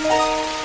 Música